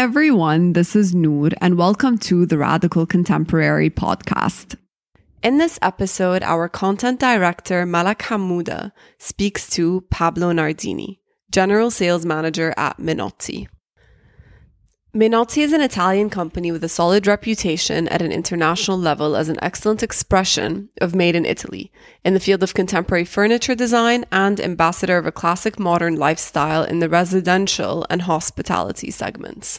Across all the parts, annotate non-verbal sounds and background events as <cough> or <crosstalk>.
everyone, this is Noor, and welcome to the Radical Contemporary podcast. In this episode, our content director, Malak Hamouda, speaks to Pablo Nardini, General Sales Manager at Minotti. Minotti is an Italian company with a solid reputation at an international level as an excellent expression of made in Italy in the field of contemporary furniture design and ambassador of a classic modern lifestyle in the residential and hospitality segments.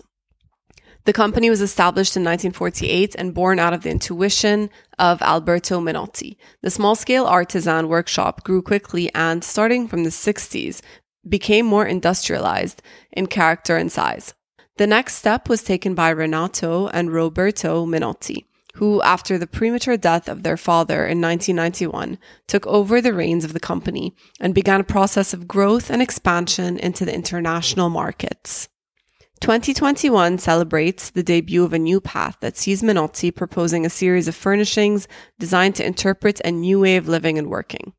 The company was established in 1948 and born out of the intuition of Alberto Minotti. The small scale artisan workshop grew quickly and, starting from the 60s, became more industrialized in character and size. The next step was taken by Renato and Roberto Minotti, who, after the premature death of their father in 1991, took over the reins of the company and began a process of growth and expansion into the international markets. 2021 celebrates the debut of a new path that sees Minotti proposing a series of furnishings designed to interpret a new way of living and working,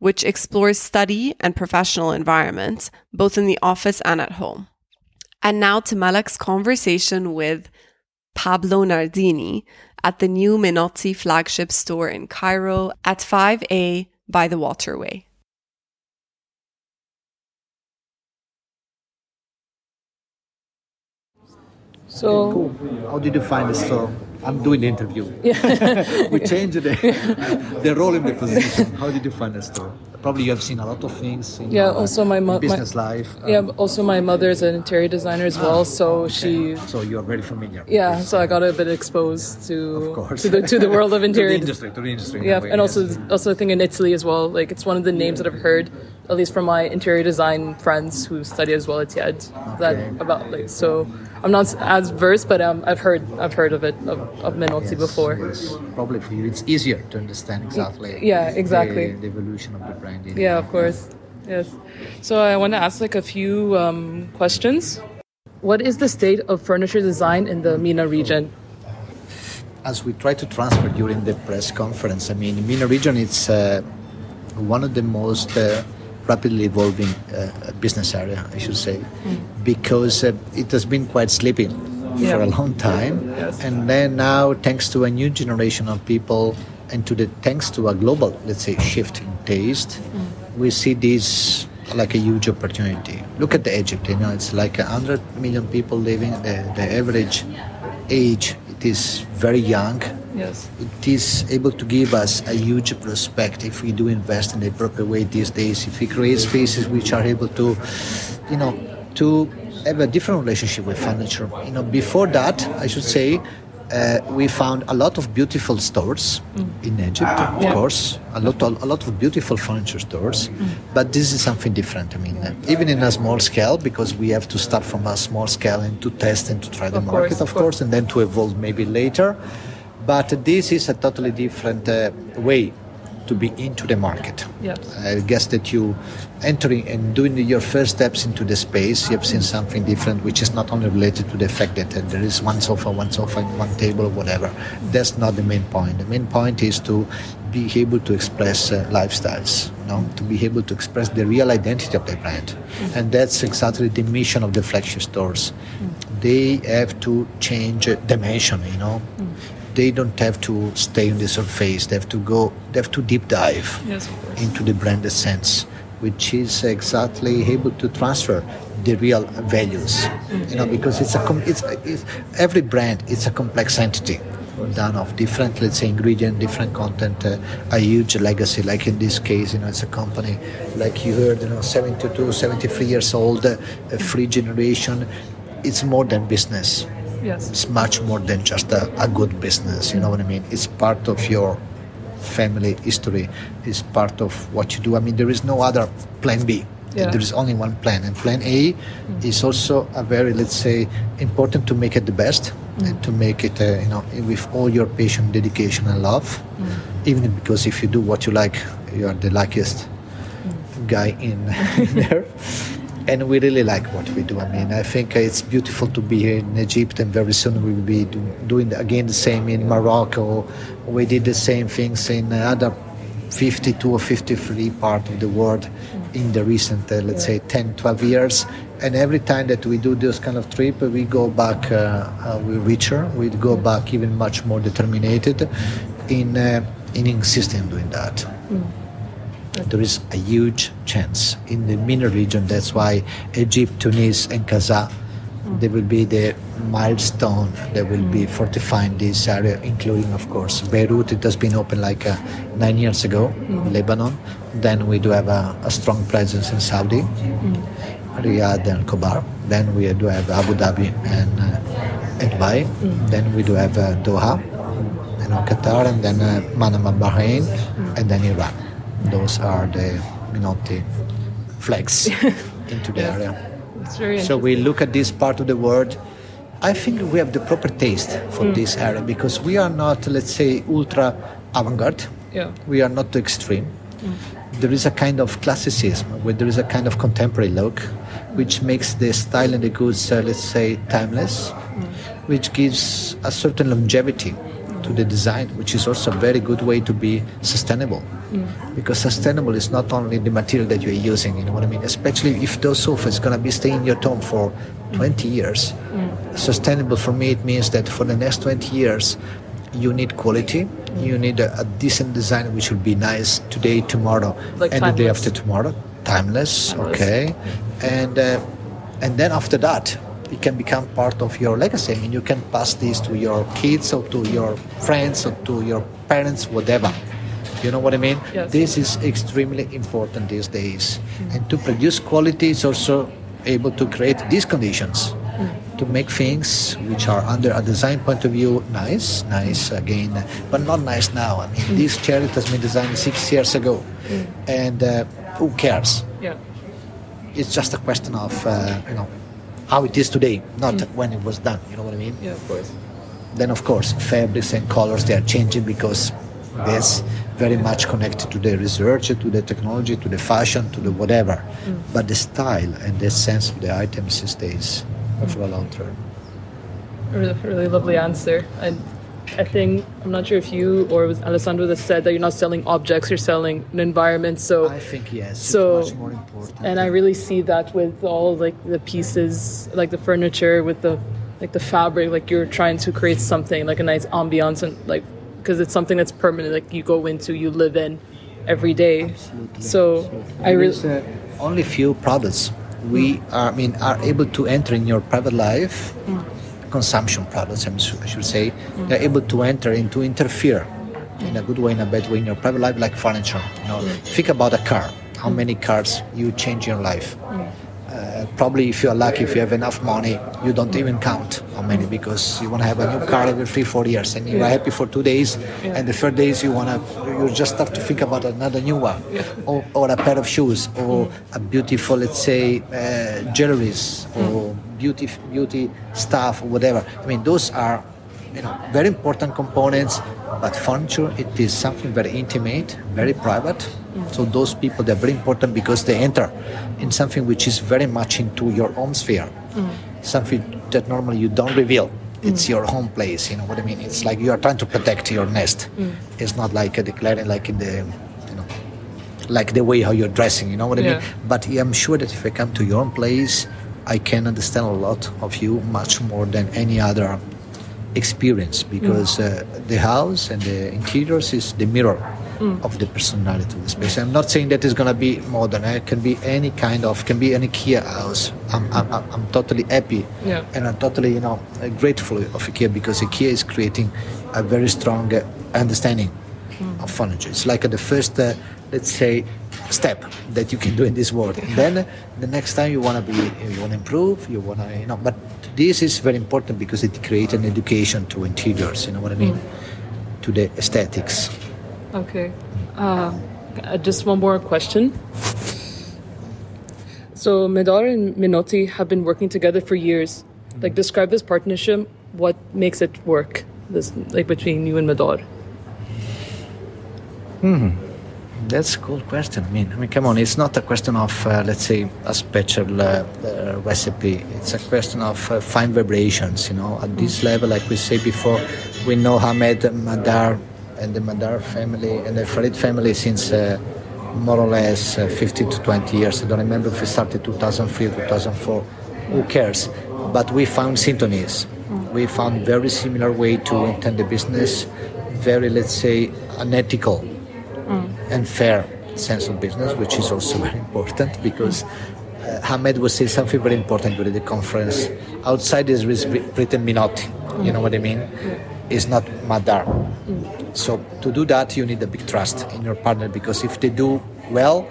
which explores study and professional environments, both in the office and at home. And now to Malak's conversation with Pablo Nardini at the new Minotti flagship store in Cairo at 5A by the waterway. So, cool. How did you find the store? I'm doing the interview. <laughs> Yeah. we changed the, <laughs> the role in the position. How did you find the store? Probably you have seen a lot of things. In yeah. your Also, my business my, life. Yeah. um, Also, my mother is an interior designer as well, so okay. she. So you're very familiar. Yeah. So I uh, got a bit exposed to to the to the world of <laughs> to interior. the industry. To the industry. in Yeah, way, and also yes. also I think in Italy as well. Like it's one of the names that I've heard, at least from my interior design friends who study as well at TED. That Okay. about like so. I'm not as versed, but um, I've heard I've heard of it of, of Minotti Yes, before. yes. Probably for you, it's easier to understand exactly. Yeah, exactly. The, the evolution of the brand. Yeah, of course. Yes. So I want to ask like a few um, questions. What is the state of furniture design in the MENA region? as we try to transfer during the press conference, I mean, MENA region it's uh, one of the most uh, rapidly evolving uh, business area, I should say, because uh, it has been quite sleeping Yeah. for a long time, Yes. and then now, thanks to a new generation of people, and to the thanks to a global, let's say, shift in taste, mm. we see this like a huge opportunity. Look at the Egypt, you know, it's like a hundred million people living. The, the average age it is very young. Yes. It is able to give us a huge prospect if we do invest in the proper way these days. If we create spaces which are able to, you know, to have a different relationship with furniture. You know, before that, I should say, uh, we found a lot of beautiful stores in Egypt, of Yeah. course, a lot, of, a lot of beautiful furniture stores. But this is something different. I mean, uh, even in a small scale, because we have to start from a small scale and to test and to try the Of market, course, of of course, course. and then to evolve maybe later. But this is a totally different uh, way to be into the market. Yes. I guess that you entering and doing your first steps into the space, you have seen something different, which is not only related to the fact that uh, there is one sofa, one sofa, and one table, whatever. That's not the main point. The main point is to be able to express uh, lifestyles, you know, to be able to express the real identity of the brand, and that's exactly the mission of the flagship stores. They have to change uh, dimension, you know. They don't have to stay on the surface. They have to go. They have to deep dive Yes, into the brand essence, which is exactly able to transfer the real values. You know, because it's a com- it's, it's every brand it's a complex entity done of different let's say ingredient different content uh, a huge legacy like in this case you know it's a company like you heard you know 72 73 years old uh, a free generation it's more than business Yes. it's much more than just a, a good business you know what i mean? It's part of your family history. It's part of what you do. I mean there is no other plan b. Yeah. there is only one plan and plan a mm. is also a very let's say important to make it the best mm. and to make it uh, you know with all your passion dedication and love. Mm. Even because if you do what you like you are the luckiest guy in, in <laughs> there and we really like what we do. I mean, I think it's beautiful to be here in Egypt, and very soon we will be do, doing again the same in Morocco. We did the same things in other 52 or 53 part of the world in the recent, uh, let's say, 10, 12 years. and every time that we do this kind of trip, we go back, uh, uh, we richer, we go back even much more determined in, uh, in insisting doing that. Mm. There is a huge chance in the MENA region. That's why Egypt, Tunis, and Gaza, they will be the milestone that will be fortifying this area, including, of course, Beirut. It has been open like uh, nine years ago, mm. Lebanon. Then we do have a, a strong presence in Saudi. Mm. Riyadh and Khobar. Then we do have Abu Dhabi and, uh, and Dubai. Mm. Then we do have uh, Doha, you know, Qatar, and then uh, Manama, Bahrain, and then Iran. Those are the Minotti flags <laughs> into the area. so we look at this part of the world. I think we have the proper taste for mm. this area because we are not, let's say, ultra avant-garde. Yeah. We are not too extreme. Mm. There is a kind of classicism where there is a kind of contemporary look which makes the style and the goods, uh, let's say, timeless, mm. which gives a certain longevity to the design, which is also a very good way to be sustainable. Mm. Because sustainable is not only the material that you're using, you know what I mean? Especially if those sofas is gonna be staying in your home for 20 years. Mm. Sustainable for me, it means that for the next 20 years, you need quality, you need a, a decent design which will be nice today, tomorrow, like and timeless. the day after tomorrow. Timeless, timeless. okay and uh, and then after that it can become part of your legacy. I mean, you can pass this to your kids or to your friends or to your parents, whatever. You know what I mean? Yes. This is extremely important these days. Mm. And to produce quality is also able to create these conditions mm. to make things which are under a design point of view nice, nice again, but not nice now. I mean, mm. this chair has been designed six years ago, mm. and uh, who cares? Yeah it's just a question of uh, you know how it is today, not mm. when it was done. You know what I mean? Yeah, of course. Then of course fabrics and colors they are changing because this very much connected to the research, to the technology, to the fashion, to the whatever. Mm. But the style and the sense of the items stays mm. for a long term. Really, really lovely answer. And I think I'm not sure if you or it was Alessandro that said that you're not selling objects, you're selling an environment. So I think yes, so, much more important. And I really see that with all like the pieces, like the furniture, with the like the fabric, like you're trying to create something like a nice ambiance and like because it's something that's permanent, like you go into, you live in every day. Absolutely. So Absolutely. I really uh, only few products we are, I mean are able to enter in your private life. Mm consumption products, I should say, mm. they're able to enter into interfere in a good way, in a bad way in your private life, like furniture. You know, mm. think about a car. How many cars you change in your life? Mm. Uh, probably if you are lucky, if you have enough money, you don't even count how many because you want to have a new car every three, four years, and you are happy for two days, and the third days you want to, you just start to think about another new one, or, or a pair of shoes, or a beautiful, let's say, uh, jewelries, or beauty beauty stuff or whatever. I mean, those are you know very important components. But furniture, it is something very intimate, very private. Mm. So those people they're very important because they enter in something which is very much into your own sphere, mm. something that normally you don't reveal. It's mm. your home place. You know what I mean? It's like you are trying to protect your nest. Mm. It's not like a declaring like in the you know like the way how you're dressing, you know what I yeah. mean? But I'm sure that if I come to your own place, I can understand a lot of you much more than any other experience because mm. uh, the house and the interiors is the mirror mm. of the personality of the space. I'm not saying that it's going to be modern. It can be any kind of, can be any IKEA house. I'm, I'm, I'm totally happy yeah. and I'm totally, you know, grateful of IKEA because IKEA is creating a very strong uh, understanding mm. of furniture. It's like the first, uh, let's say, step that you can do in this world. then the next time you want to be, you want to improve, you want to, you know. But this is very important because it creates an education to interiors. You know what I mean? Mm. To the aesthetics. Okay. Uh, just one more question. So Medar and Minotti have been working together for years. Mm. Like, describe this partnership. What makes it work? This like between you and Medar. Hmm. That's a cool question. I mean, I mean, come on. It's not a question of, uh, let's say, a special uh, uh, recipe. It's a question of uh, fine vibrations. You know, at this mm. level, like we said before, we know Hamed Madar and the Madar family and the Farid family since more or less 15 to 20 years. I don't remember if we started 2003 or 2004 who cares? But we found syntonies. We found very similar way to intend the business, very let's say unethical and fair sense of business, which is also <laughs> very important because uh, Hamed was saying something very important during the conference. Outside is written Minotti, you know what I mean? It's not Madar. So to do that, you need a big trust in your partner because if they do well,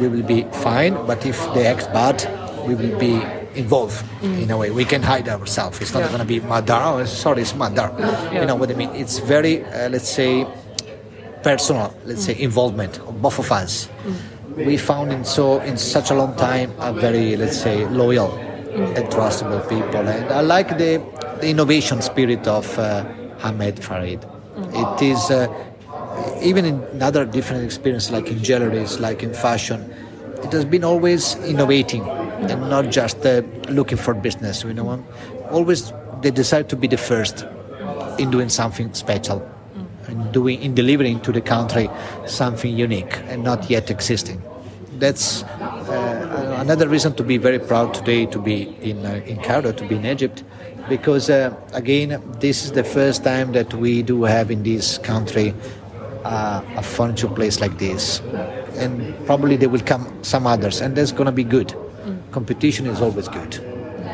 we will be fine. But if they act bad, we will be involved mm. in a way. We can hide ourselves. It's not yeah. going to be Madar. Oh, sorry, it's Madar. Yeah. You know what I mean? It's very, uh, let's say, personal, let's say, involvement of both of us. We found in so in such a long time a very, let's say, loyal and trustable people, and I like the, the innovation spirit of uh, Hamed Farid. It is uh, even in other different experiences, like in jewelries, like in fashion. It has been always innovating and not just uh, looking for business. You know, always they decide to be the first in doing something special in doing in delivering to the country something unique and not yet existing. That's uh, another reason to be very proud today to be in uh, in Cairo, to be in Egypt, because uh, again, this is the first time that we do have in this country uh, a furniture place like this, and probably there will come some others, and that's going to be good. Competition is always good.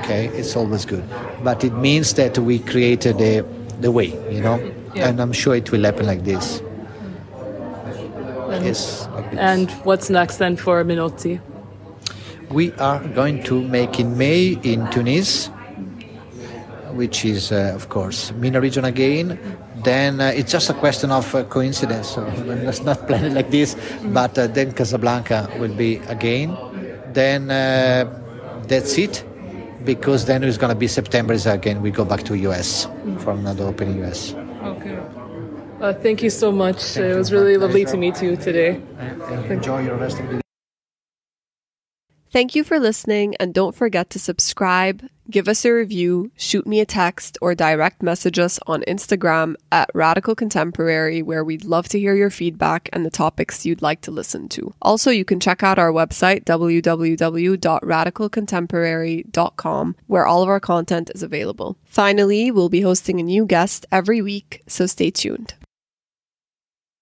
Okay, it's always good, but it means that we created the the way, you know yeah. and I'm sure it will happen like this. And, yes. Like this. And what's next then for Minotti? We are going to make in May in Tunis, which is uh, of course MENA region again. Then uh, it's just a question of uh, coincidence, so <laughs> let's not plan it like this. But uh, then Casablanca will be again. Then uh, that's it because then it's going to be September again we go back to US mm. for another opening US. Okay. Uh, thank you so much. Thank it was really lovely to meet you today. Enjoy your rest of the day. Thank you for listening, and don't forget to subscribe, give us a review, shoot me a text, or direct message us on Instagram at Radical Contemporary, where we'd love to hear your feedback and the topics you'd like to listen to. Also, you can check out our website, www.radicalcontemporary.com, where all of our content is available. Finally, we'll be hosting a new guest every week, so stay tuned.